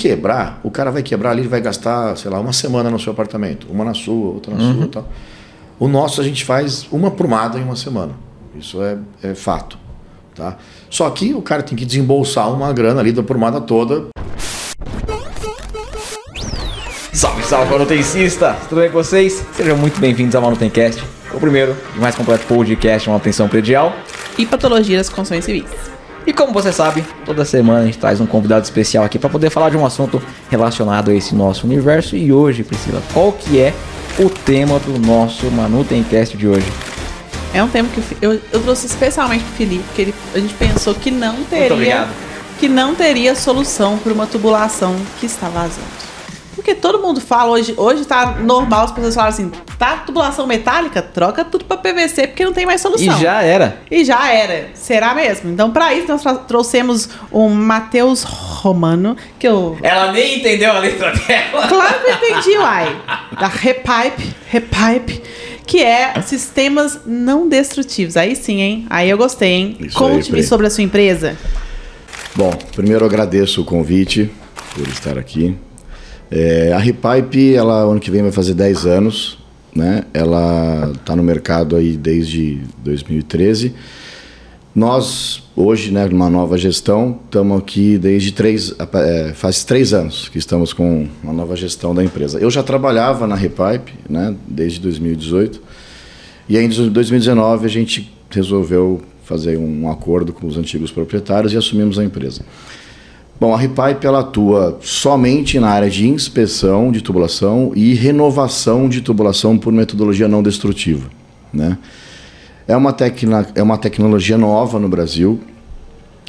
quebrar, o cara vai quebrar ali, ele vai gastar, sei lá, uma semana no seu apartamento, uma na sua, outra na Uhum. sua, e tal. O nosso a gente faz uma prumada em uma semana. Isso é, é fato, tá? Só que o cara tem que desembolsar uma grana ali da prumada toda Salve, salve, manutencista! Tudo bem com vocês? Sejam muito bem-vindos ao Manutencast, o primeiro e mais completo podcast de manutenção predial. e patologia das construções civis. E como você sabe, toda semana a gente traz um convidado especial aqui para poder falar de um assunto relacionado a esse nosso universo. E hoje, Priscila, qual que é o tema do nosso Manutencast de hoje? É um tema que o eu, eu trouxe especialmente pro Felipe, porque ele, a gente pensou que não teria que não teria solução para uma tubulação que está vazando. Porque todo mundo fala hoje, hoje tá normal as pessoas falam assim, tá tubulação metálica, troca tudo para PVC porque não tem mais E solução. já era. E já era. Será mesmo? Então, para isso, nós trouxemos o Matheus Romano, que eu. Ela nem entendeu a letra dela. Claro que eu entendi, uai. Da Repipe, Repipe, que é sistemas não destrutivos. Aí sim, hein? Aí eu gostei, hein? Conte-me sobre a sua empresa. Bom, primeiro agradeço o convite por estar aqui. É, a Repipe, ela ano que vem vai fazer 10 anos, né? Ela está no mercado aí desde 2013. Nós, hoje, né, numa nova gestão, estamos aqui desde três, é, faz três anos que estamos com uma nova gestão da empresa. Eu já trabalhava na Repipe, né, desde 2018, e aí em 2019 a gente resolveu fazer um acordo com os antigos proprietários e assumimos a empresa. Bom, a Repipe ela atua somente na área de inspeção de tubulação e renovação de tubulação por metodologia não destrutiva, né? É uma, tecna, é uma tecnologia nova no Brasil,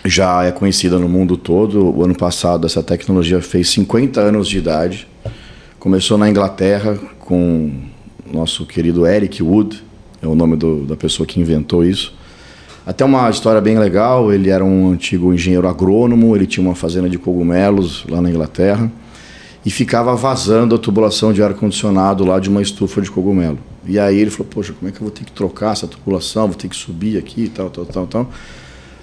já é conhecida no mundo todo. O ano passado essa tecnologia fez 50 anos de idade. Começou na Inglaterra com nosso querido Eric Wood, é o nome do, da pessoa que inventou isso. Até uma história bem legal, ele era um antigo engenheiro agrônomo, ele tinha uma fazenda de cogumelos lá na Inglaterra e ficava vazando a tubulação de ar-condicionado lá de uma estufa de cogumelo. E aí ele falou, poxa, como é que eu vou ter que trocar essa tubulação, vou ter que subir aqui e tal, tal, tal, tal.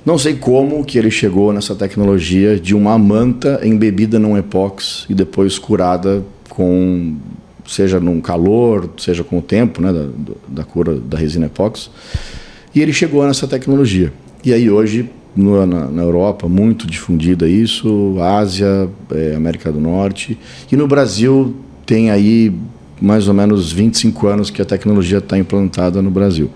Não sei como que ele chegou nessa tecnologia de uma manta embebida num epóxi e depois curada com, seja num calor, seja com o tempo, né, da, da cura da resina epóxi. E ele chegou nessa tecnologia. E aí hoje, no- na, na Europa, muito difundida isso, Ásia, eh, América do Norte. E no Brasil tem aí mais ou menos 25 anos que a tecnologia está implantada no Brasil.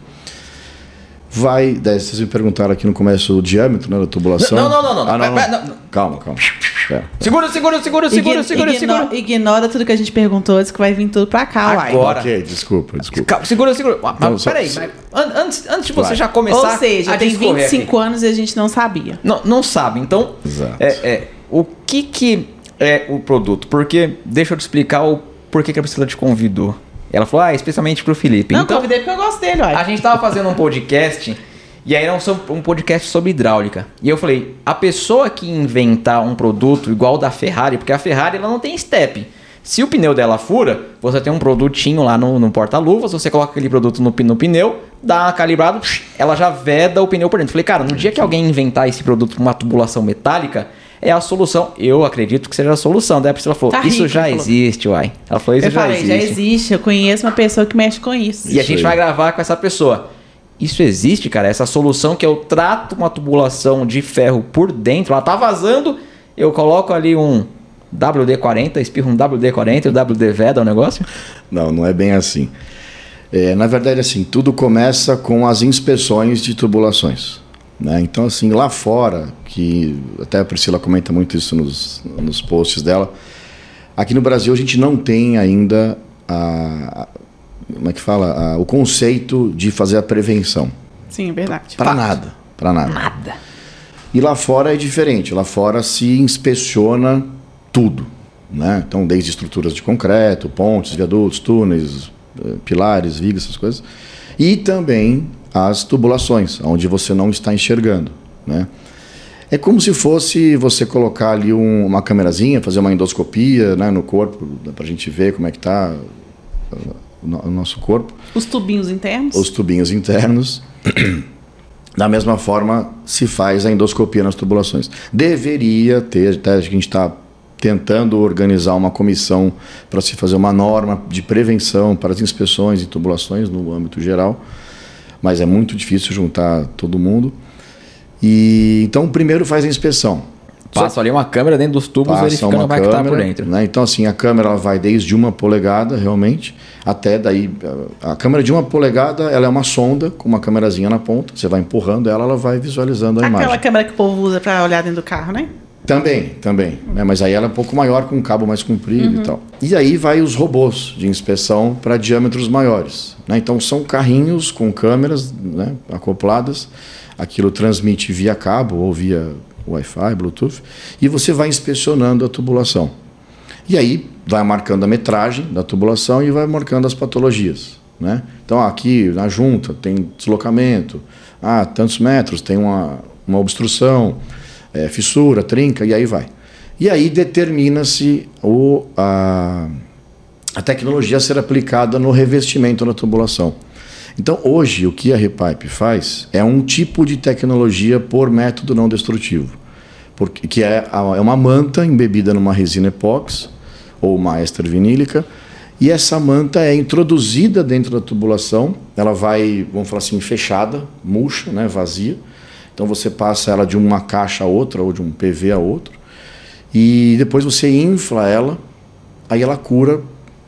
Vai, daí vocês me perguntaram aqui no começo o diâmetro né, da tubulação. Não, não, não, não. Ah, não, Pera, não. pera, não. Calma, calma. Pera. Segura, segura, segura, segura, Ign- segura, igno- segura. Ignora tudo que a gente perguntou antes, que vai vir tudo pra cá, uai. Agora. Ok, desculpa, desculpa. Calma, segura, segura. Mas, Não, só- peraí, mas an- antes, antes de você Vai. já começar Ou seja, a tem discorrer 25 aqui. anos e a gente não sabia. Não, não sabe. Então, Exato. é, é, o que que é o produto? Porque, deixa eu te explicar o porquê que a Priscila te convidou. Ela falou, ah, especialmente pro Felipe. Não, então, convidei porque eu gosto dele, uai. a gente tava fazendo um podcast e aí era um, um podcast sobre hidráulica. E eu falei, a pessoa que inventar um produto igual o da Ferrari, porque a Ferrari ela não tem step. Se o pneu dela fura, você tem um produtinho lá no, no porta-luvas, você coloca aquele produto no, no pneu, dá uma calibrada, ela já veda o pneu por dentro. Falei, cara, no dia que alguém inventar esse produto com uma tubulação metálica, é a solução. Eu acredito que seja a solução. Daí a Priscila falou, Tá isso rico, já falou. existe, uai. Ela falou, isso eu já falei, existe. já existe. Eu conheço uma pessoa que mexe com isso. E a gente aí. vai gravar com essa pessoa. Isso existe, cara. Essa solução que eu trato uma tubulação de ferro por dentro, ela tá vazando, eu coloco ali um WD-40, espirro um WD-40 e o WD veda o negócio. Não, não é bem assim. É, na verdade, assim, tudo começa com as inspeções de tubulações. Né? Então, assim, lá fora, que até a Priscila comenta muito isso nos, nos posts dela, aqui no Brasil a gente não tem ainda a, a- como é que fala? A- o conceito de fazer a prevenção. Sim, é verdade. Para nada. Para nada. Nada. E lá fora é diferente. Lá fora se inspeciona tudo. Né? Então, desde estruturas de concreto, pontes, viadutos, túneis, eh, pilares, vigas, essas coisas. E também as tubulações, onde você não está enxergando. Né? É como se fosse você colocar ali um- uma câmerazinha, fazer uma endoscopia né, no corpo, para a gente ver como é que está o no- o nosso corpo Os tubinhos internos. os tubinhos internos. Da mesma forma se faz a endoscopia nas tubulações. Deveria ter, até a gente está tentando organizar uma comissão para se fazer uma norma de prevenção para as inspeções e tubulações no âmbito geral, mas é muito difícil juntar todo mundo. E então primeiro faz a inspeção. Passa ali uma câmera dentro dos tubos Passa verificando uma como é que tá por câmera, dentro. né? Então assim a câmera ela vai desde uma polegada realmente até daí a câmera de uma polegada ela é uma sonda com uma câmerazinha na ponta. Você vai empurrando ela, ela vai visualizando a Aquela imagem. câmera que o povo usa pra olhar dentro do carro, né? Também, também. né? Mas aí ela é um pouco maior, com um cabo mais comprido e tal. E aí vai os robôs de inspeção para diâmetros maiores. né? Então são carrinhos com câmeras né, acopladas. Aquilo transmite via cabo ou via Wi-Fi, Bluetooth. E você vai inspecionando a tubulação. E aí vai marcando a metragem da tubulação e vai marcando as patologias. Né? Então aqui na junta tem deslocamento, ah, tantos metros, tem uma, uma obstrução, é, fissura, trinca, e aí vai. E aí determina-se a, a tecnologia a ser aplicada no revestimento da tubulação. Então hoje o que a Repipe faz é um tipo de tecnologia por método não destrutivo, porque, que é, a- é uma manta embebida numa resina epóxi ou uma éster vinílica, e essa manta é introduzida dentro da tubulação, ela vai, vamos falar assim, fechada, murcha, né, vazia. Então você passa ela de uma caixa a outra ou de um PV a outro, e depois você infla ela, aí ela cura.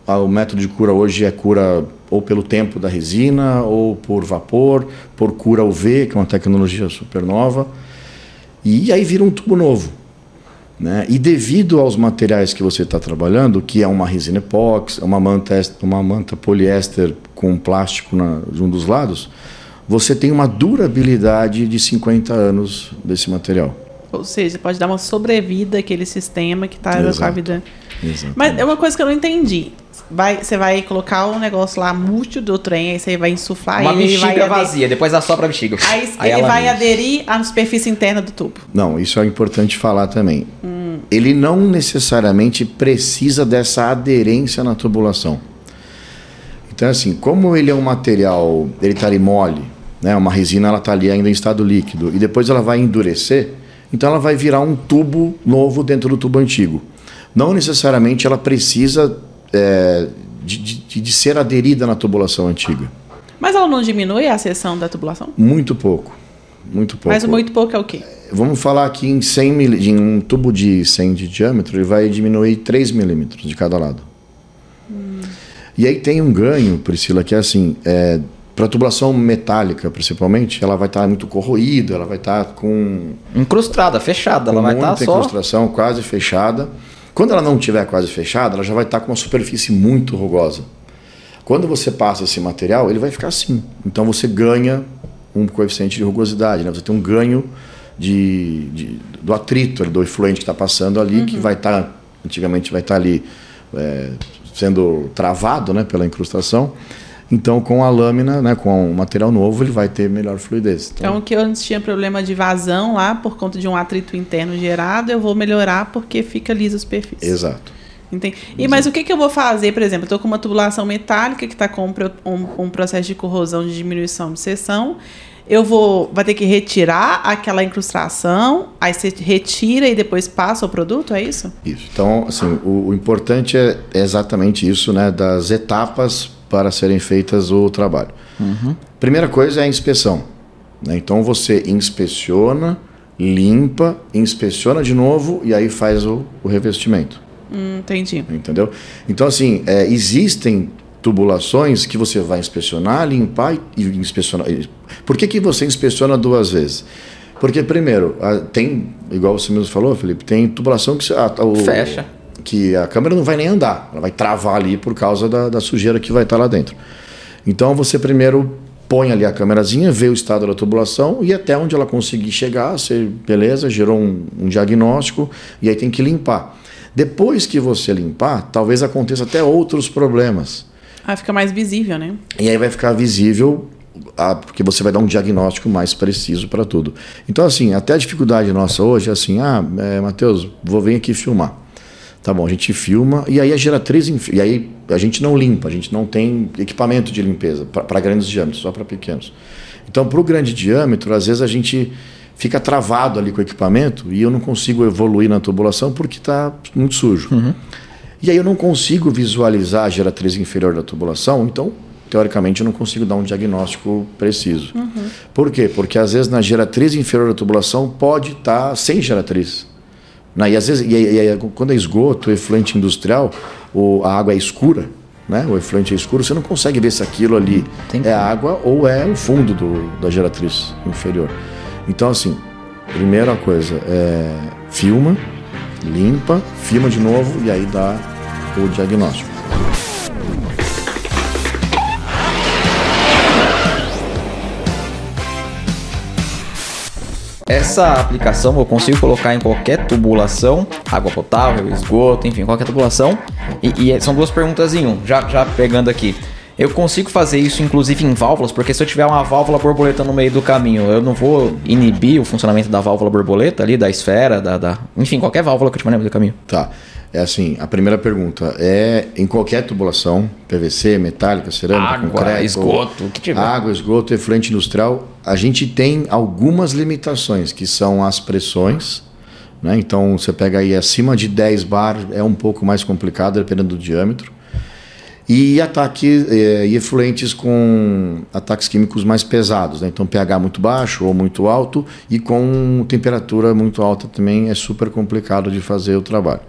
O método de cura hoje é cura ou pelo tempo da resina, ou por vapor, por cura UV, que é uma tecnologia super nova. E aí vira um tubo novo. Né? E devido aos materiais que você está trabalhando, que é uma resina epóxi, uma manta, uma manta poliéster com plástico na, de um dos lados, você tem uma durabilidade de 50 anos desse material. Ou seja, pode dar uma sobrevida àquele sistema que tá com a Exato. vida. Exato. Mas é uma coisa que eu não entendi. Vai, você vai colocar um negócio lá mútil do trem, aí você vai insuflar Uma ele, ele vai bexiga aderir- vazia, depois assopra a bexiga. Aí, ele ela vai aderir à superfície interna do tubo. Não, isso é importante falar também. Ele não necessariamente precisa dessa aderência na tubulação. Então, assim, como ele é um material, ele está ali mole, né? uma resina ela está ali ainda em estado líquido, e depois ela vai endurecer, então ela vai virar um tubo novo dentro do tubo antigo. Não necessariamente ela precisa é, de, de- de ser aderida na tubulação antiga. Mas ela não diminui a seção da tubulação? Muito pouco. Muito pouco. Mas muito pouco é o quê? Vamos falar aqui em 100 mil, em um tubo de 100 de diâmetro, ele vai diminuir 3 milímetros de cada lado. E aí tem um ganho, Priscila, que é assim, é, para tubulação metálica, principalmente, ela vai estar muito corroída, ela vai estar com, Incrustada, fechada, ela vai estar muita só. incrustação quase fechada. Quando ela não estiver quase fechada, ela já vai estar com uma superfície muito rugosa. Quando você passa esse material, ele vai ficar assim. Então você ganha um coeficiente de rugosidade, né? Você tem um ganho de, de- do atrito, do efluente que está passando ali, que vai estar, antigamente vai estar ali é, sendo travado né, pela incrustação. Então com a lâmina, né, com o material novo, ele vai ter melhor fluidez. Então, que eu antes tinha problema de vazão lá por conta de um atrito interno gerado, eu vou melhorar porque fica lisa a superfície. Exato. Entendi. E, mas o que, que eu vou fazer, por exemplo? Eu estou com uma tubulação metálica que está com um, um- um processo de corrosão de diminuição de seção. Eu vou vai ter que retirar aquela incrustação, aí você retira e depois passa o produto, é isso? Isso. Então, assim, o, o importante é é exatamente isso, né? Das etapas para serem feitas o trabalho. Primeira coisa é a inspeção. né? Então você inspeciona, limpa, inspeciona de novo e aí faz o, o revestimento. Hum, entendi. Entendeu? Então, assim, é, existem tubulações que você vai inspecionar, limpar e e inspecionar. E- Por que, que você inspeciona duas vezes? Porque, primeiro, a- tem, igual você mesmo falou, Felipe, tem tubulação que, o- Fecha. Que a câmera não vai nem andar, ela vai travar ali por causa da, da sujeira que vai estar lá dentro. Então, você primeiro põe ali a câmerazinha, vê o estado da tubulação e até onde ela conseguir chegar, você, beleza, gerou um, um diagnóstico e aí tem que limpar. Depois que você limpar, talvez aconteça até outros problemas. Aí fica mais visível, né? E aí vai ficar visível, ah, porque você vai dar um diagnóstico mais preciso para tudo. Então, assim, até a dificuldade nossa hoje é assim: ah, é, Matheus, vou vir aqui filmar. Tá bom, a gente filma e aí a geratriz. E aí a gente não limpa, a gente não tem equipamento de limpeza para grandes diâmetros, só para pequenos. Então, para o grande diâmetro, às vezes a gente fica travado ali com o equipamento e eu não consigo evoluir na tubulação porque está muito sujo. E aí eu não consigo visualizar a geratriz inferior da tubulação, então, teoricamente, eu não consigo dar um diagnóstico preciso. Por quê? Porque às vezes na geratriz inferior da tubulação pode estar sem geratriz. Né? E às vezes, e, e- quando é esgoto, efluente industrial, o, a água é escura, né? o efluente é escuro, você não consegue ver se aquilo ali Tem é água ou é o fundo do, da geratriz inferior. Então, assim, primeira coisa, é, filma, limpa, filma de novo e aí dá o diagnóstico. Essa aplicação eu consigo colocar em qualquer tubulação, água potável, esgoto, enfim, qualquer tubulação. E, e são duas perguntas em um, já, já pegando aqui. Eu consigo fazer isso inclusive em válvulas, porque se eu tiver uma válvula borboleta no meio do caminho, eu não vou inibir o funcionamento da válvula borboleta ali, da esfera, da, da- enfim, qualquer válvula que eu tiver no meio do caminho. Tá. É assim, a primeira pergunta é em qualquer tubulação, PVC, metálica, cerâmica, Água, concreto, esgoto, o que tiver. Água, esgoto, efluente industrial, a gente tem algumas limitações, que são as pressões, né? Então você pega aí acima de 10 bar, é um pouco mais complicado dependendo do diâmetro. E ataque eh, e efluentes com ataques químicos mais pesados, né? então pH muito baixo ou muito alto e com temperatura muito alta também é super complicado de fazer o trabalho.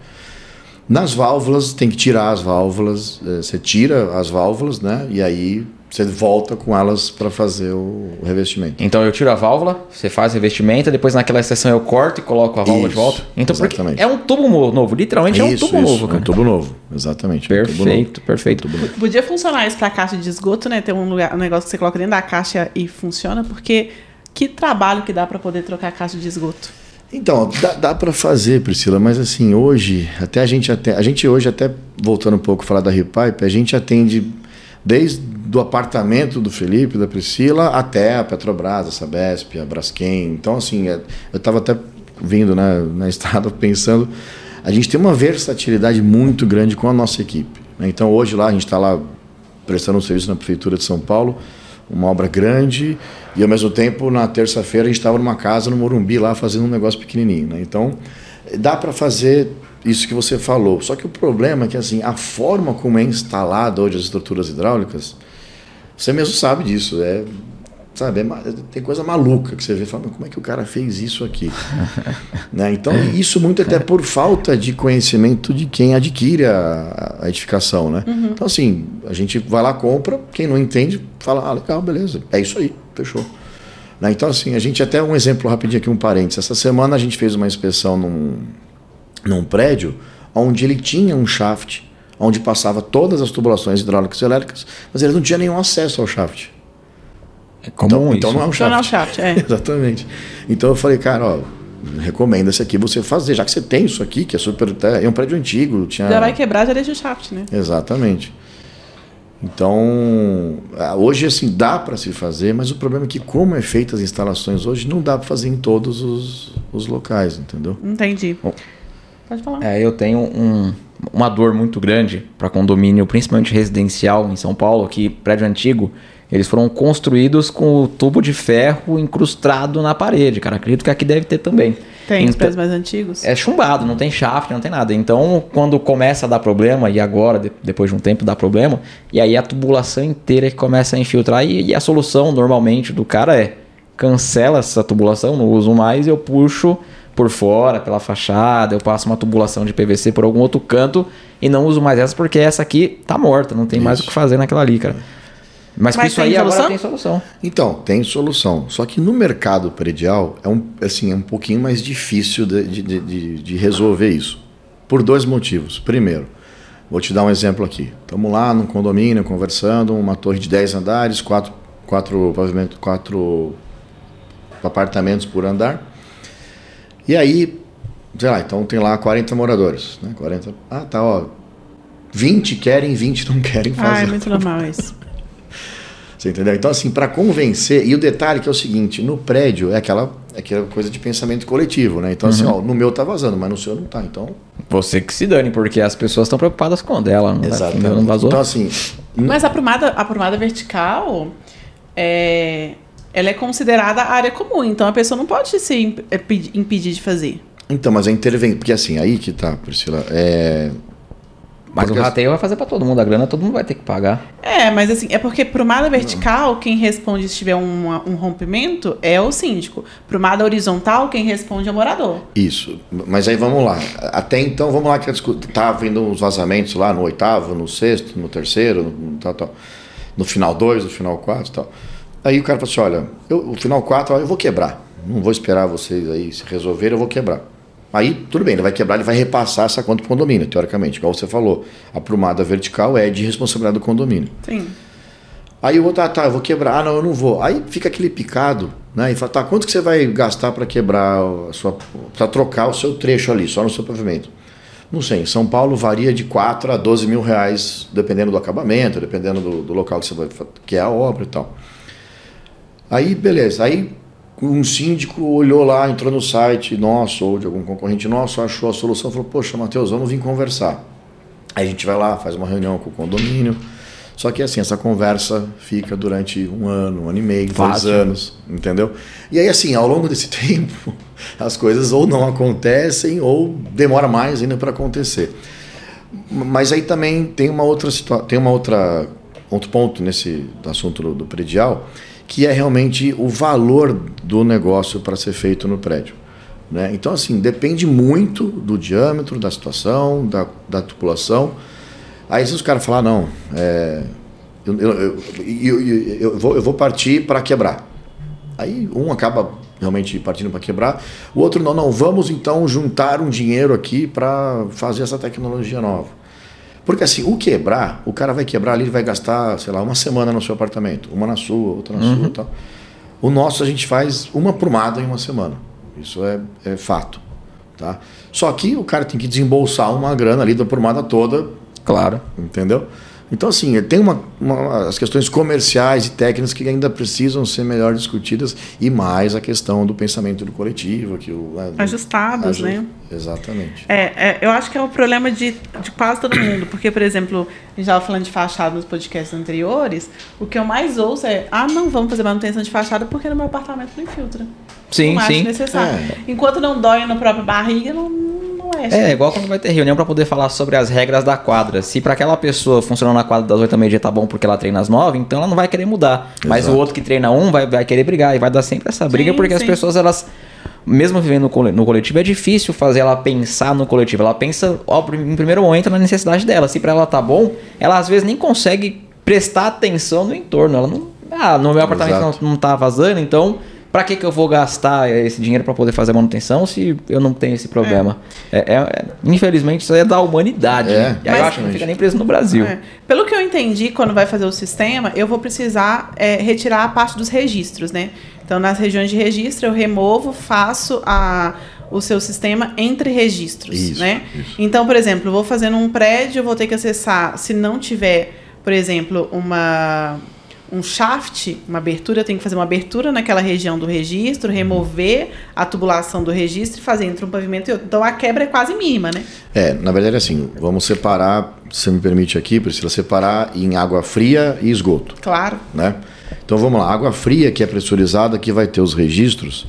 Nas válvulas, tem que tirar as válvulas, eh, você tira as válvulas, né? E aí você volta com elas para fazer o revestimento. Então eu tiro a válvula, você faz o revestimento, depois naquela exceção eu corto e coloco a válvula de Isso, volta. Então porque exatamente. é um tubo novo, literalmente é um tubo novo, é cara. um tubo novo, exatamente. é um tubo novo. Perfeito, perfeito. Podia funcionar isso pra caixa de esgoto, né? Ter um, lugar, um negócio que você coloca dentro da caixa e funciona, porque que trabalho que dá pra poder trocar a caixa de esgoto. Então, dá, dá para fazer, Priscila, mas assim, hoje, até a gente até, a gente hoje até voltando um pouco a falar da Repipe, a gente atende desde do apartamento do Felipe, da Priscila, até a Petrobras, a Sabesp, a Braskem. Então, assim, é- eu estava até vindo né, na estrada pensando, a gente tem uma versatilidade muito grande com a nossa equipe. né? Então, hoje lá, a gente está lá prestando um serviço na Prefeitura de São Paulo, uma obra grande, e ao mesmo tempo, na terça-feira, a gente estava numa casa no Morumbi lá fazendo um negócio pequenininho. Né? Então, dá para fazer isso que você falou. Só que o problema é que assim, a forma como é instalada hoje as estruturas hidráulicas, você mesmo sabe disso. É, sabe, é tem coisa maluca que você vê e fala, "Mas como é que o cara fez isso aqui? né? Então, isso muito até por falta de conhecimento de quem adquire a, a edificação. Né? Então, assim, a gente vai lá, compra, quem não entende, fala, ah, legal, beleza, é isso aí, fechou. Né? Então, assim, a gente até um exemplo rapidinho aqui, um parênteses. Essa semana a gente fez uma inspeção num, num prédio onde ele tinha um shaft, onde passava todas as tubulações hidráulicas e elétricas, mas ele não tinha nenhum acesso ao shaft. É comum Então, isso. então não é um Então não é um shaft. shaft, é. Exatamente. Então eu falei, cara, ó, recomendo esse aqui você fazer, já que você tem isso aqui, que é super. É um prédio antigo, tinha. Já vai quebrar, já deixa o shaft, né? Exatamente. Então, ah, hoje assim dá para se fazer, mas o problema é que como é feita as instalações hoje, não dá para fazer em todos os, os locais, entendeu? Entendi. Bom. Pode falar. É, eu tenho um- uma dor muito grande para condomínio, principalmente residencial em São Paulo, que prédio antigo, eles foram construídos com o tubo de ferro incrustado na parede, cara. Acredito que aqui deve ter também. Tem os Então- prédios mais antigos? É chumbado, não tem shaft, não tem nada. Então, quando começa a dar problema, e agora, de- depois de um tempo, dá problema, e aí a tubulação inteira que começa a infiltrar, e, e a solução normalmente do cara é cancela essa tubulação, não uso mais, eu puxo por fora, pela fachada, eu passo uma tubulação de PVC por algum outro canto e não uso mais essa porque essa aqui tá morta, não tem mais o que fazer naquela ali, cara. Mas, Mas isso aí agora solução? tem solução. Então, tem solução. Só que no mercado predial é um, assim, é um pouquinho mais difícil de, de, de, de resolver isso. Por dois motivos. Primeiro, vou te dar um exemplo aqui. Estamos lá num condomínio conversando, uma torre de 10 andares, quatro, quatro, pavimento, quatro apartamentos por andar. E aí, sei lá, então tem lá 40 moradores. Né? 40, ah, tá, ó. 20 querem, 20 não querem fazer. Ah, é muito normal isso. Você entendeu? Então, assim, para convencer. E o detalhe que é o seguinte: no prédio é aquela, é aquela coisa de pensamento coletivo, né? Então, assim, ó, no meu tá vazando, mas no seu não tá. Então. Você que se dane, porque as pessoas estão preocupadas com a dela, não, tá- Exatamente. não vazou. Então, assim. Mas a aprumada, a aprumada vertical é, ela é considerada área comum, então a pessoa não pode se imp- é, pedi- impedir de fazer. Então, mas a intervenção. Porque assim, aí que tá, Priscila. É. Mas Porque o rateio vai fazer pra todo mundo. A grana todo mundo vai ter que pagar. É, mas assim, é porque pro MADA vertical, quem responde se tiver um, um rompimento é o síndico. Pro MADA horizontal, quem responde é o morador. Isso. Mas aí vamos lá. Até então, vamos lá que tá vendo uns vazamentos lá no oitavo, no sexto, no terceiro, no, tal, tal. no final dois, no final quatro e tal. Aí o cara falou assim: olha, eu, o final quatro eu vou quebrar. Não vou esperar vocês aí se resolverem, eu vou quebrar. Aí, tudo bem, ele vai quebrar, ele vai repassar essa conta para o condomínio, teoricamente. Igual você falou, a prumada vertical é de responsabilidade do condomínio. Sim. Aí o outro, ah, tá, eu vou quebrar. Ah, não, eu não vou. Aí fica aquele picado, né? E fala, tá, quanto que você vai gastar para quebrar a sua. para trocar o seu trecho ali, só no seu pavimento? Não sei, em São Paulo varia de 4 a 12 mil reais, dependendo do acabamento, dependendo do, do local que você vai que é a obra e tal. Aí, beleza. Aí um síndico olhou lá, entrou no site nosso ou de algum concorrente nosso, achou a solução, falou: Poxa, Matheus, vamos vir conversar. Aí a gente vai lá, faz uma reunião com o condomínio. Só que assim, essa conversa fica durante um ano, um ano e meio, dois Fácil. anos, entendeu? E aí, assim, ao longo desse tempo, as coisas ou não acontecem ou demora mais ainda para acontecer. Mas aí também tem uma outra situação, tem uma outra outro ponto nesse assunto do, do predial, que é realmente o valor do negócio para ser feito no prédio. Né? Então, assim, depende muito do diâmetro, da situação, da, da tubulação. Aí se os caras falar, não, é, eu, eu, eu- eu vou, eu vou partir para quebrar. Aí um acaba realmente partindo para quebrar, o outro não, não, vamos então juntar um dinheiro aqui para fazer essa tecnologia nova. Porque assim, o quebrar, o cara vai quebrar ali, ele vai gastar, sei lá, uma semana no seu apartamento, uma na sua, outra na sua e tal. O nosso a gente faz uma prumada em uma semana. Isso é, é fato. Tá? Só que o cara tem que desembolsar uma grana ali da prumada toda Claro. Entendeu? Então, assim, tem uma, uma- as questões comerciais e técnicas que ainda precisam ser melhor discutidas e mais a questão do pensamento do coletivo. Que o, né, do- Ajustados, aju- né? Exatamente. É, é, eu acho que é o problema de, de quase todo mundo. Porque, por exemplo, a gente estava falando de fachada nos podcasts anteriores. O que eu mais ouço é: ah, não, vamos fazer manutenção de fachada porque no meu apartamento não infiltra. Sim, não acho sim. necessário. É. Enquanto não dói na própria barriga, não, não é. É, igual quando vai ter reunião pra poder falar sobre as regras da quadra. Se pra aquela pessoa funcionar na quadra das 8 da meia-dia tá bom porque ela treina às 9, então ela não vai querer mudar. Mas Exato. o outro que treina um vai, vai querer brigar e vai dar sempre essa briga Sim, porque as sim. pessoas, elas, mesmo vivendo no cole- no coletivo, é difícil fazer ela pensar no coletivo. Ela pensa, ó, em primeiro momento, na necessidade dela. Se pra ela tá bom, ela às vezes nem consegue prestar atenção no entorno. Ela não. Ah, no meu apartamento não, não tá vazando, então. Pra que, que eu vou gastar esse dinheiro pra poder fazer a manutenção se eu não tenho esse problema? É, é- é- infelizmente, isso aí é da humanidade. É, e aí eu mas- acho que não fica nem preso no Brasil. É. Pelo que eu entendi, quando vai fazer o sistema, eu vou precisar é, retirar a parte dos registros, né? Então, nas regiões de registro, eu removo, faço a, o seu sistema entre registros, Isso, né? isso. Então, por exemplo, eu vou fazer num prédio, eu vou ter que acessar, se não tiver, por exemplo, uma um shaft, uma abertura, eu tenho que fazer uma abertura naquela região do registro, remover a tubulação do registro e fazer entre um pavimento e outro. Então a quebra é quase mínima, né? É, na verdade, assim, vamos separar, se você me permite aqui, precisa separar em água fria e esgoto. Claro. né? Então vamos lá, água fria que é pressurizada, que vai ter os registros,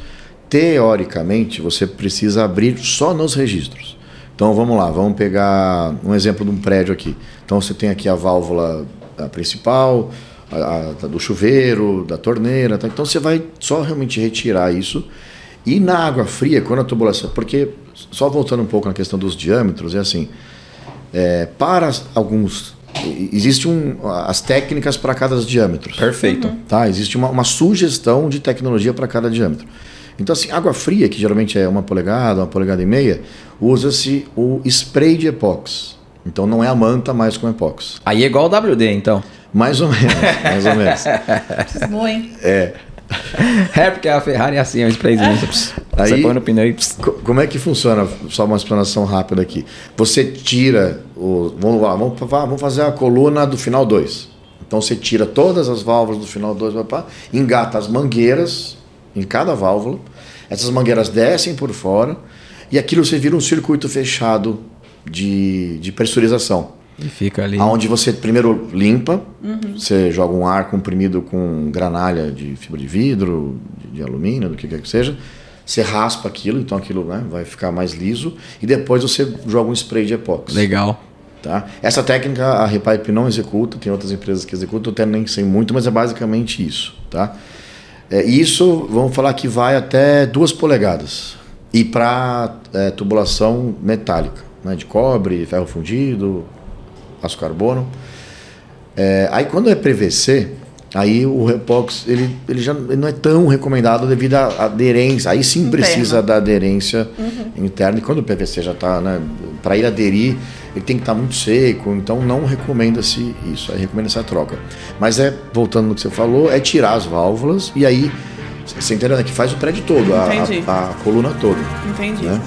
teoricamente você precisa abrir só nos registros. Então vamos lá, vamos pegar um exemplo de um prédio aqui. Então você tem aqui a válvula principal, a, a- do chuveiro, da torneira, tá? então você vai só realmente retirar isso. E na água fria, quando a tubulação, porque só voltando um pouco na questão dos diâmetros, é assim, é, para alguns existe um, as técnicas para cada diâmetro. Perfeito. Tá? Existe uma, uma sugestão de tecnologia para cada diâmetro. Então, assim, água fria, que geralmente é uma polegada, uma polegada e meia, usa-se o spray de epox. Então, não é a manta mais com epox. Aí é igual o WD, então. Mais ou menos, mais ou menos. Boa, hein? É. É porque a Ferrari é assim, é um sprayzinho. Você Aí- põe no pneu e... pss, Como é que funciona? Só uma explanação rápida aqui. Você tira o. Vamos lá, vamos, vamos fazer a coluna do final 2. Então você tira todas as válvulas do final 2, engata as mangueiras em cada válvula. Essas mangueiras descem por fora e aquilo você vira um circuito fechado de, de pressurização. E fica ali. Onde você primeiro limpa, você joga um ar comprimido com granalha de fibra de vidro, de, de alumínio, do que quer que seja. Você raspa aquilo, então aquilo né, vai ficar mais liso. E depois você joga um spray de epóxi. Legal. Tá? Essa técnica a Repipe não executa, tem outras empresas que executam, eu até nem sei muito, mas é basicamente isso. Tá? É, isso, vamos falar que vai até duas polegadas. E para é, tubulação metálica, né, de cobre, ferro fundido, aço carbono. É, aí quando é PVC, aí o Repox ele, ele já ele não é tão recomendado devido à aderência. Aí sim Interna. precisa da aderência interna. E quando o PVC já está, né, para ele aderir, ele tem que estar muito seco. Então não recomenda-se isso. Aí recomenda essa troca. Mas é, voltando no que você falou, é tirar as válvulas e aí, você entendeu, né, que faz o prédio todo, a, a, a coluna toda. Entendi. Né?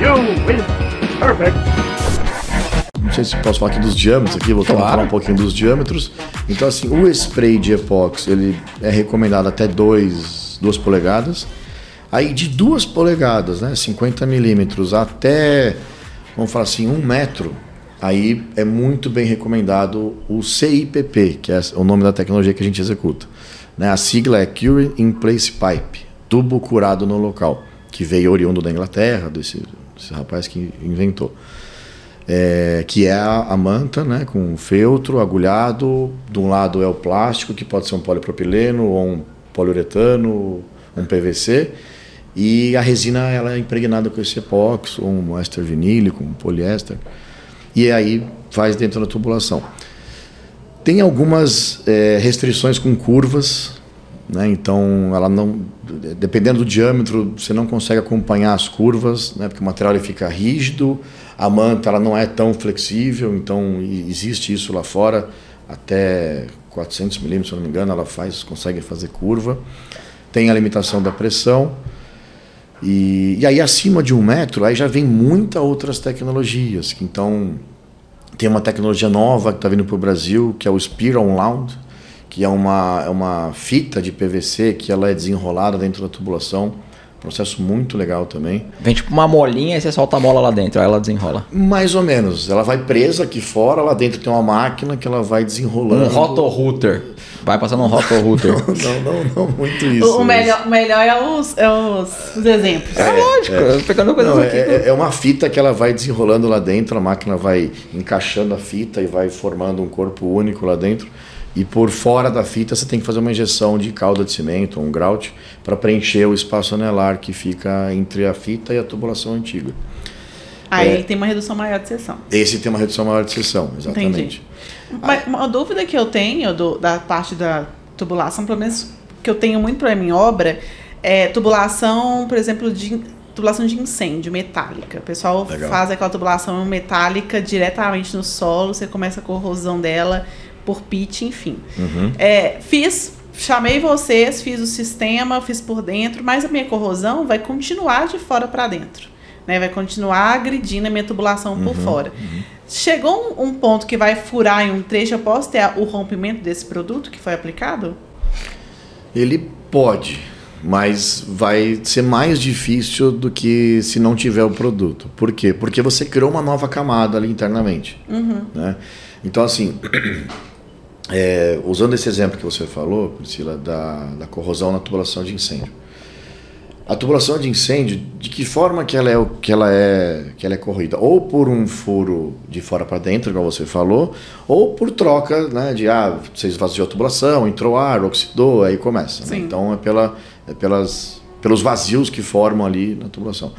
You win. Perfect. Não sei se posso falar aqui dos diâmetros aqui, a Claro. falar um pouquinho dos diâmetros. Então, assim, o spray de epóxi, ele é recomendado até 2 polegadas. Aí de 2 polegadas, né, 50 milímetros, até, vamos falar assim, 1 um metro, aí é muito bem recomendado o CIPP, que é o nome da tecnologia que a gente executa. Né? A sigla é Cure in Place Pipe, tubo curado no local, que veio oriundo da Inglaterra, desse, desse rapaz que inventou é, que é a, a manta, né, com feltro agulhado. De um lado é o plástico, que pode ser um polipropileno ou um poliuretano, um PVC. E a resina ela é impregnada com esse epóxi, ou um éster vinílico, um poliéster. E aí faz dentro da tubulação. Tem algumas é, restrições com curvas, né? então ela não, dependendo do diâmetro, você não consegue acompanhar as curvas, né? porque o material ele fica rígido, a manta ela não é tão flexível, então existe isso lá fora, até 400 milímetros, se não me engano, ela faz, consegue fazer curva. Tem a limitação da pressão. E, e aí acima de um metro, aí já vem muitas outras tecnologias. Então tem uma tecnologia nova que está vindo para o Brasil, que é o Spiral Loud, que é uma, é uma fita de PVC que ela é desenrolada dentro da tubulação. Processo muito legal também. Vem tipo uma molinha e você solta a mola lá dentro, aí ela desenrola. Mais ou menos. Ela vai presa aqui fora, lá dentro tem uma máquina que ela vai desenrolando. Um rotorrouter. Vai passando um rotorrouter. Não, não, não muito isso. O, o melhor, o melhor é, os, é os, os exemplos. É, lógico, eu tô pegando coisas Não, aqui. é, é uma fita que ela vai desenrolando lá dentro, a máquina vai encaixando a fita e vai formando um corpo único lá dentro. E por fora da fita você tem que fazer uma injeção de calda de cimento, um grout, para preencher o espaço anelar que fica entre a fita e a tubulação antiga. Aí É. tem uma redução maior de seção. Esse tem uma redução maior de seção, exatamente. Mas uma dúvida que eu tenho do- da parte da tubulação, pelo menos que eu tenho muito problema em obra, é tubulação, por exemplo, de tubulação de incêndio metálica. O pessoal Legal. faz aquela tubulação metálica diretamente no solo, você começa a corrosão dela por pitch, enfim. Uhum. É, fiz, chamei vocês, fiz o sistema, fiz por dentro, mas a minha corrosão vai continuar de fora para dentro. Né? Vai continuar agredindo a minha tubulação por fora. Chegou um, um ponto que vai furar em um trecho, eu posso ter o rompimento desse produto que foi aplicado? Ele pode, mas vai ser mais difícil do que se não tiver o produto. Por quê? Porque você criou uma nova camada ali internamente. Né? Então, assim, é, usando esse exemplo que você falou, Priscila, da, da corrosão na tubulação de incêndio. A tubulação de incêndio, de que forma que ela é, que ela é, que ela é corroída? Ou por um furo de fora para dentro, igual você falou, ou por troca, né, de ah, você esvaziou a tubulação, entrou ar, oxidou, aí começa. né? Então é, pela, é pelas, pelos vazios que formam ali na tubulação.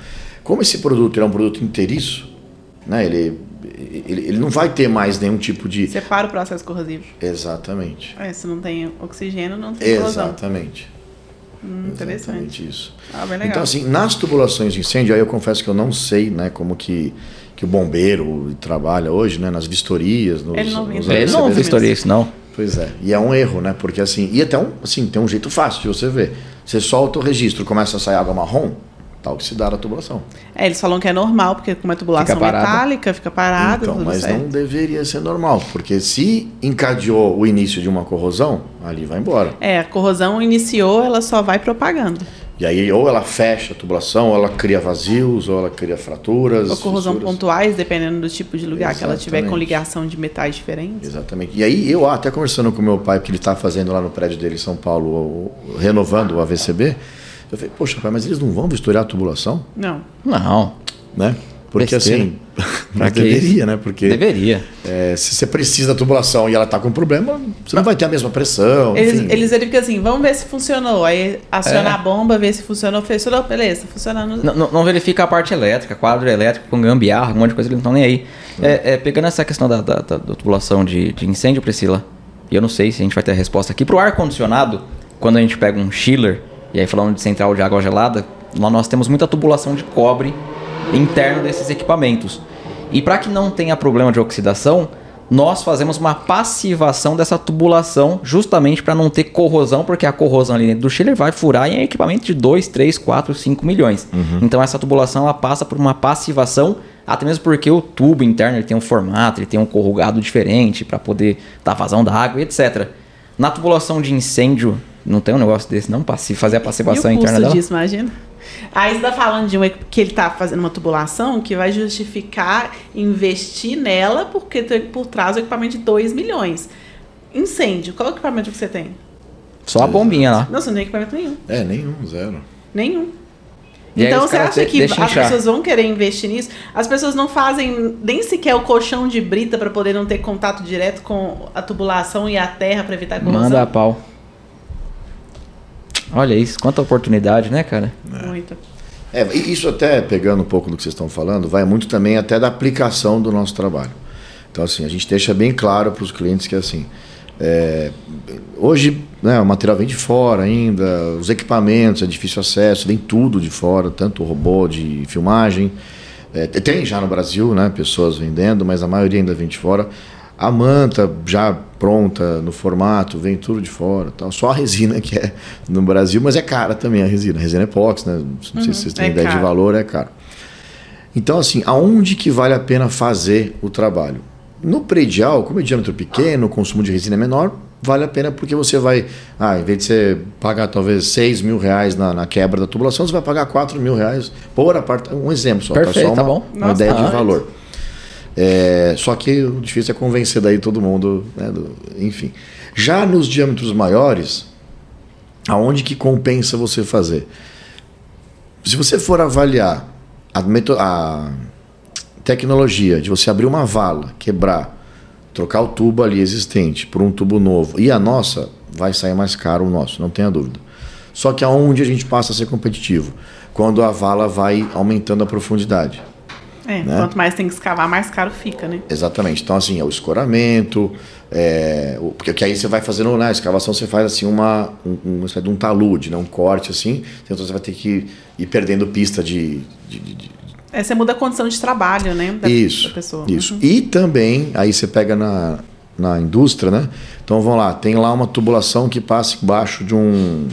Como esse produto é um produto inteiriço, né, ele, ele, ele não vai ter mais nenhum tipo de. Separa o processo corrosivo. Exatamente. É, se não tem oxigênio, não tem corrosão. Exatamente. Hum, interessante. Exatamente isso. Ah, bem legal. Então, assim, nas tubulações de incêndio, aí eu confesso que eu não sei, né, como que, que o bombeiro trabalha hoje, né, nas vistorias, nos, Ele não nos vê. Ele não ABCDs. vistoria isso, não. Pois é, e é um erro, né, porque assim, e até um, assim, tem um jeito fácil de você ver. Você solta o registro, começa a sair água marrom, tá oxidada a tubulação. É, eles falam que é normal, porque como é tubulação Fica metálica, fica parada, então, mas certo. não deveria ser normal, porque se encadeou o início de uma corrosão, ali vai embora. É, a corrosão iniciou, ela só vai propagando. E aí, ou ela fecha a tubulação, ou ela cria vazios, ou ela cria fraturas. Ou corrosão fissuras. pontuais, dependendo do tipo de lugar que ela tiver com Exatamente. ligação de metais diferentes. Exatamente. E aí, eu até conversando com meu pai, que ele está fazendo lá no prédio dele em São Paulo, renovando o AVCB, eu falei, poxa, pai, mas eles não vão vistoriar a tubulação? Não. Não. Né? Porque Besteira. assim, Pra mas que deveria, isso? né? Porque Deveria. é, se você precisa da tubulação e ela está com problema, você não vai ter a mesma pressão. Eles, enfim. eles verificam assim, vamos ver se funcionou. Aí aciona É. a bomba, ver se funcionou. Funcionou, beleza, funcionando. Não, não- não verifica a parte elétrica, quadro elétrico com gambiarra, um monte de coisa, eles não estão nem aí. É, é, pegando essa questão da, da, da- da tubulação de, de incêndio, Priscila, e eu não sei se a gente vai ter a resposta aqui. Pro ar-condicionado, quando a gente pega um chiller, e aí falando de central de água gelada, lá nós temos muita tubulação de cobre interno desses equipamentos. E para que não tenha problema de oxidação, nós fazemos uma passivação dessa tubulação justamente para não ter corrosão, porque a corrosão ali dentro do chiller vai furar em equipamento de 2, 3, 4, 5 milhões. Então essa tubulação ela passa por uma passivação, até mesmo porque o tubo interno ele tem um formato, ele tem um corrugado diferente para poder dar vazão da água e etc. Na tubulação de incêndio, não tem um negócio desse não, passi- fazer a E passivação o interna dela? disso, imagina? Aí você tá falando de um, que ele tá fazendo uma tubulação que vai justificar investir nela porque tem por trás o equipamento de 2 milhões. Incêndio, qual é o equipamento que você tem? Só a bombinha lá. Não, você não tem equipamento nenhum. É, nenhum, zero. Nenhum. E então você acha que as inchar. pessoas vão querer investir nisso? As pessoas não fazem nem sequer o colchão de brita para poder não ter contato direto com a tubulação e a terra para evitar corrosão? Manda a pau. Olha isso, quanta oportunidade, né, cara? É, e isso até, pegando um pouco do que vocês estão falando, vai muito também até da aplicação do nosso trabalho. Então, assim, a gente deixa bem claro para os clientes que, assim, é, hoje né, o material vem de fora ainda, os equipamentos, é difícil acesso, vem tudo de fora, tanto o robô de filmagem. É, tem já no Brasil, né, pessoas vendendo, mas a maioria ainda vem de fora. A manta já pronta no formato, vem tudo de fora. Tal. Só a resina que é no Brasil, mas é cara também a resina. A resina é epóxi, né? Não sei se vocês têm é ideia de caro. valor, é caro. Então, assim, aonde que vale a pena fazer o trabalho? No predial, como é diâmetro pequeno, o consumo de resina é menor, vale a pena porque você vai, ah, em vez de você pagar talvez 6 mil reais na, na quebra da tubulação, você vai pagar 4 mil reais por apart... Um exemplo só, Perfeito, só uma, tá bom. uma Nossa, ideia tá. de valor. É, só que o difícil é convencer daí todo mundo, né, do- enfim. Já nos diâmetros maiores, aonde que compensa você fazer? Se você for avaliar a, a tecnologia de você abrir uma vala, quebrar, trocar o tubo ali existente por um tubo novo e a nossa, vai sair mais caro o nosso, não tenha dúvida. Só que aonde a gente passa a ser competitivo? Quando a vala vai aumentando a profundidade. É, Né? quanto mais tem que escavar, mais caro fica, né? Exatamente. Então, assim, é o escoramento, é, o- porque que aí você vai fazendo, na escavação você faz assim uma, um, uma espécie de um talude, né? um corte assim, então você vai ter que ir perdendo pista de. de- de- de- É, você muda a condição de trabalho, né? Da, isso. da pessoa. Isso. Uhum. E também, aí você pega na, na indústria, né? Então vamos lá, tem lá uma tubulação que passa embaixo de um.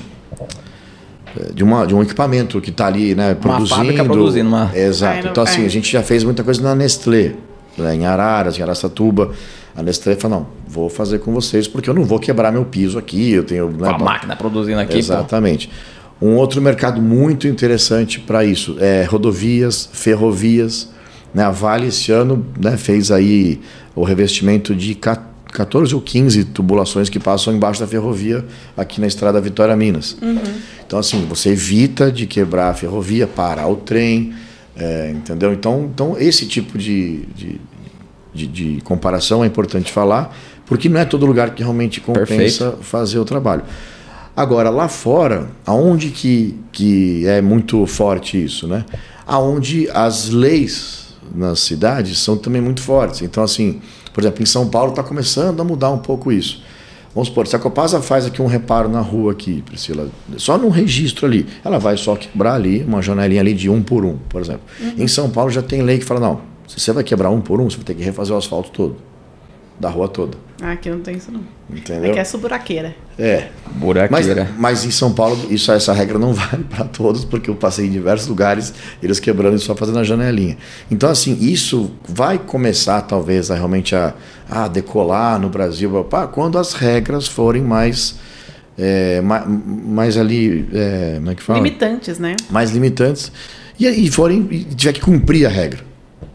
De, uma, de um equipamento que está ali, né, produzindo. fábrica produzindo uma- Exato. Então, assim, é. a gente já fez muita coisa na Nestlé, né, em Araras, em Araçatuba. A Nestlé falou: não, vou fazer com vocês porque eu não vou quebrar meu piso aqui. Eu tenho. Né, a bom, máquina produzindo aqui, pô. Exatamente. Um outro mercado muito interessante para isso é rodovias, ferrovias. Né? A Vale esse ano né, fez aí o revestimento de ca- 14 ou 15 tubulações que passam embaixo da ferrovia aqui na estrada Vitória Minas. Então assim, você evita de quebrar a ferrovia, parar o trem, é, entendeu? Então, então esse tipo de, de, de, de comparação é importante falar, porque não é todo lugar que realmente compensa Perfeito. fazer o trabalho. Agora, lá fora, aonde que, que é muito forte isso, né? Aonde as leis nas cidades são também muito fortes. Então, assim, por exemplo, em São Paulo está começando a mudar um pouco isso. Vamos supor, se a Copasa faz aqui um reparo na rua aqui, Priscila, só num registro ali, ela vai só quebrar ali uma janelinha ali de um por um, por exemplo. Em São Paulo já tem lei que fala, não, se você vai quebrar um por um, você vai ter que refazer o asfalto todo, da rua toda. Ah, aqui não tem isso, não. Entendeu? Aqui é suburaqueira. É, mas, Buraqueira. mas em São Paulo, isso, essa regra não vale para todos, porque eu passei em diversos lugares, eles quebrando e só fazendo a janelinha. Então, assim, isso vai começar talvez a realmente a, a decolar no Brasil pá, quando as regras forem mais é, ma- mais ali, é, como é que fala? Limitantes, né? mais limitantes e, e forem e tiver que cumprir a regra.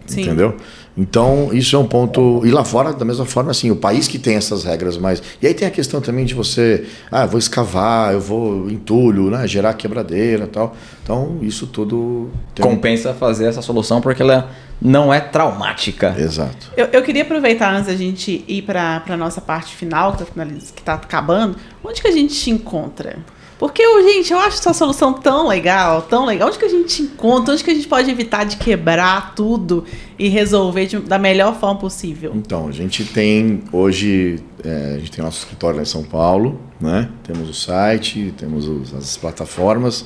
Sim. Entendeu? Então, isso é um ponto. E lá fora, da mesma forma, assim, o país que tem essas regras mais. E aí tem a questão também de você. Ah, eu vou escavar, eu vou entulho, né? Gerar quebradeira e tal. Então, isso tudo. tem Compensa fazer essa solução porque ela não é traumática. Exato. Eu, eu queria aproveitar antes da gente ir para a nossa parte final, que está que tá acabando. Onde que a gente te encontra? Porque, gente, eu acho essa solução tão legal, tão legal. Onde que a gente te encontra? Onde que a gente pode evitar de quebrar tudo e resolver de- da melhor forma possível? Então, a gente tem hoje, é, a gente tem nosso escritório lá em São Paulo, né? Temos o site, temos os- as plataformas.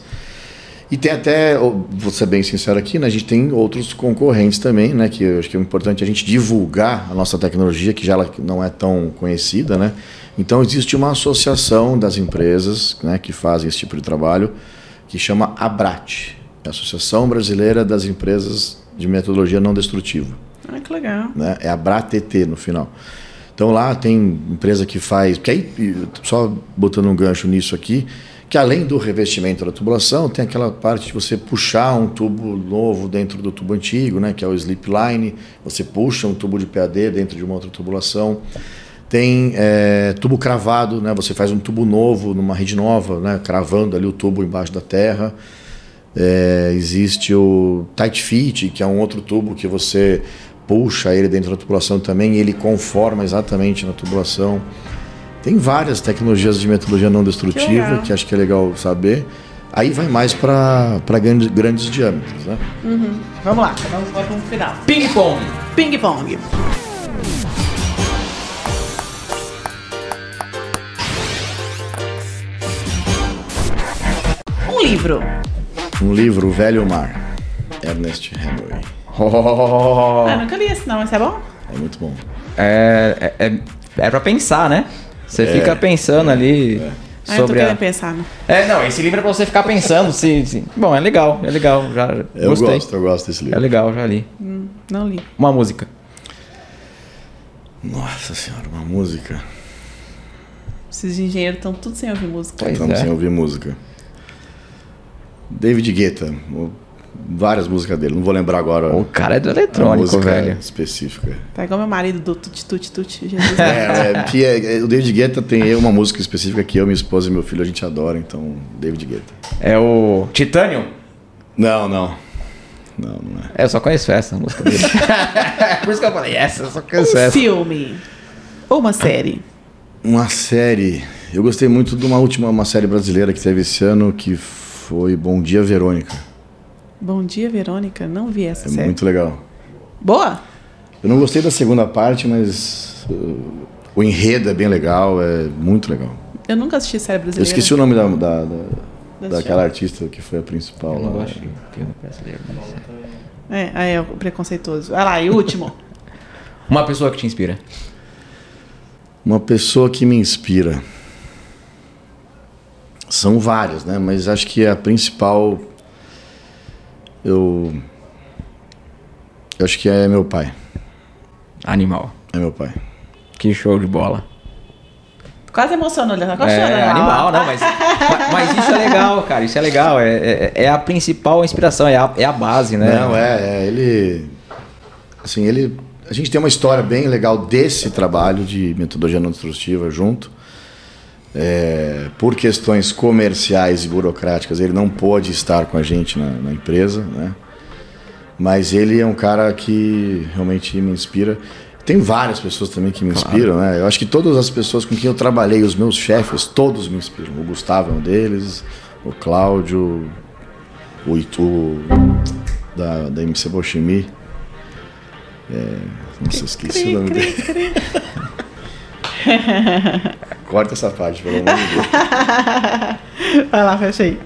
E tem até, vou ser bem sincero aqui, né? A gente tem outros concorrentes também, né? Que eu acho que é importante a gente divulgar a nossa tecnologia, que já ela não é tão conhecida, né? Então existe uma associação das empresas né, que fazem esse tipo de trabalho, que chama ABRAT, é Associação Brasileira das Empresas de Metodologia Não Destrutiva Ah, que legal. né? É a BRATT no final. Então lá tem empresa que faz, que aí só botando um gancho nisso aqui, que além do revestimento da tubulação, tem aquela parte de você puxar um tubo novo dentro do tubo antigo, né, que é o slip line, você puxa um tubo de PAD dentro de uma outra tubulação. Tem é, tubo cravado, né? Você faz um tubo novo numa rede nova, né? Cravando ali o tubo embaixo da terra. É, existe o tight fit, que é um outro tubo que você puxa ele dentro da tubulação também e ele conforma exatamente na tubulação. Tem várias tecnologias de metodologia não destrutiva legal. que, acho que é legal saber. Aí vai mais para grandes, grandes diâmetros, né? Vamos lá, vamos para o final. Ping pong. Ping pong. Livro. Um livro, O Velho Mar, Ernest Hemingway. Oh, Ah, nunca li esse não, mas é bom? É muito bom. é, é, é, é pra pensar, né? Você fica pensando ali Ah, eu tô sobre querendo a... pensar, né? É, não, esse livro é pra você ficar pensando se... se- Bom, é legal, é legal, já Eu gostei. gosto, eu gosto desse É livro. legal, já li. Não li. Uma música. Nossa senhora, uma música. Esses engenheiros estão tudo sem ouvir música. Estamos é. sem ouvir música. David Guetta. Várias músicas dele. Não vou lembrar agora O cara é do eletrônico, música velho. específica. Tá igual meu marido do tuti tuti tuti. Jesus. É, é, que é- é- o David Guetta tem uma música específica que eu, minha esposa e meu filho a gente adora, então David Guetta. É o Titânio? Não, não. Não, não é. É, eu só conheço essa música dele. Por isso que eu falei, essa, eu só conheço Um essa. filme. Ou uma série. Uma série. Eu gostei muito de uma última uma série brasileira que teve esse ano que foi Bom Dia Verônica. Bom dia, Verônica. Não vi essa É série. muito legal. Boa? Eu não gostei da segunda parte, mas uh, o enredo é bem legal, é muito legal. Eu nunca assisti série Eu brasileira. esqueci o nome da, da- da- daquela artista que foi a principal Eu não lá. gosto de filme brasileiro. mas- É, aí é o preconceituoso. Vai lá, e o último. Uma pessoa que te inspira. Uma pessoa que me inspira. São várias, né? Mas acho que a principal. Eu. Eu acho que é meu pai. Animal. É meu pai. Que show de bola. Quase emocionou, ele tá quase. É, animal, não, mas, mas, mas isso é legal, cara. Isso é legal. É, é, é a principal inspiração, é a, é a base, né? Não, é, é, ele. Assim, ele. A gente tem uma história bem legal desse trabalho de metodologia não destrutiva junto. É, por questões comerciais e burocráticas, ele não pôde estar com a gente na, na empresa, né? Mas ele é um cara que realmente me inspira. Tem várias pessoas também que me inspiram, né? Eu acho que todas as pessoas com quem eu trabalhei, os meus chefes, todos me inspiram. O Gustavo é um deles, o Cláudio, o Itu da, da MC Bochimi. É, nossa, esqueci o nome dele. Corta essa parte, pelo amor de Deus. Vai lá, fecha aí.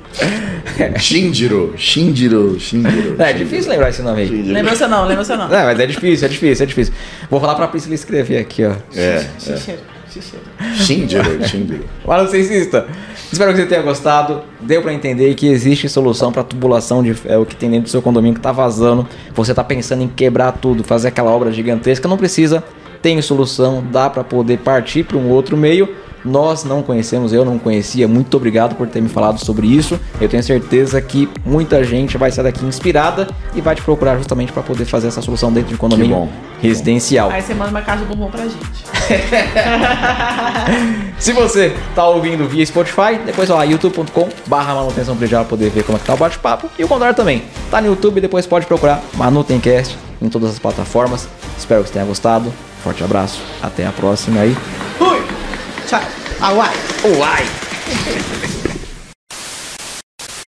Shinjiro, Shinjiro, Shinjiro. É difícil lembrar esse nome aí. Shinjiro. Lembrou seu não, lembrou seu não. Não, mas é difícil, é difícil, é difícil. Vou falar pra Priscila escrever aqui, ó. É, Xixeiro, xixeiro. Shinjiro, Shinjiro. Fala, não insista. Espero que você tenha gostado. Deu pra entender que existe solução pra tubulação de ferro que tem dentro do seu condomínio que tá vazando. Você tá pensando em quebrar tudo, fazer aquela obra gigantesca. Não precisa. Tem solução, dá pra poder partir para um outro meio. Nós não conhecemos, eu não conhecia. Muito obrigado por ter me falado sobre isso. Eu tenho certeza que muita gente vai sair daqui inspirada e vai te procurar justamente para poder fazer essa solução dentro de um condomínio bom. residencial. Aí você manda uma de bombom pra gente. Se você tá ouvindo via Spotify, depois vai lá, youtube.com barra manutenção predial pra poder ver como é que tá o bate-papo. E o contrário também. Tá no YouTube, depois pode procurar Manutencast em todas as plataformas. Espero que você tenha gostado. Forte abraço, até a próxima aí. Fui! Tchau! Auai! Uai!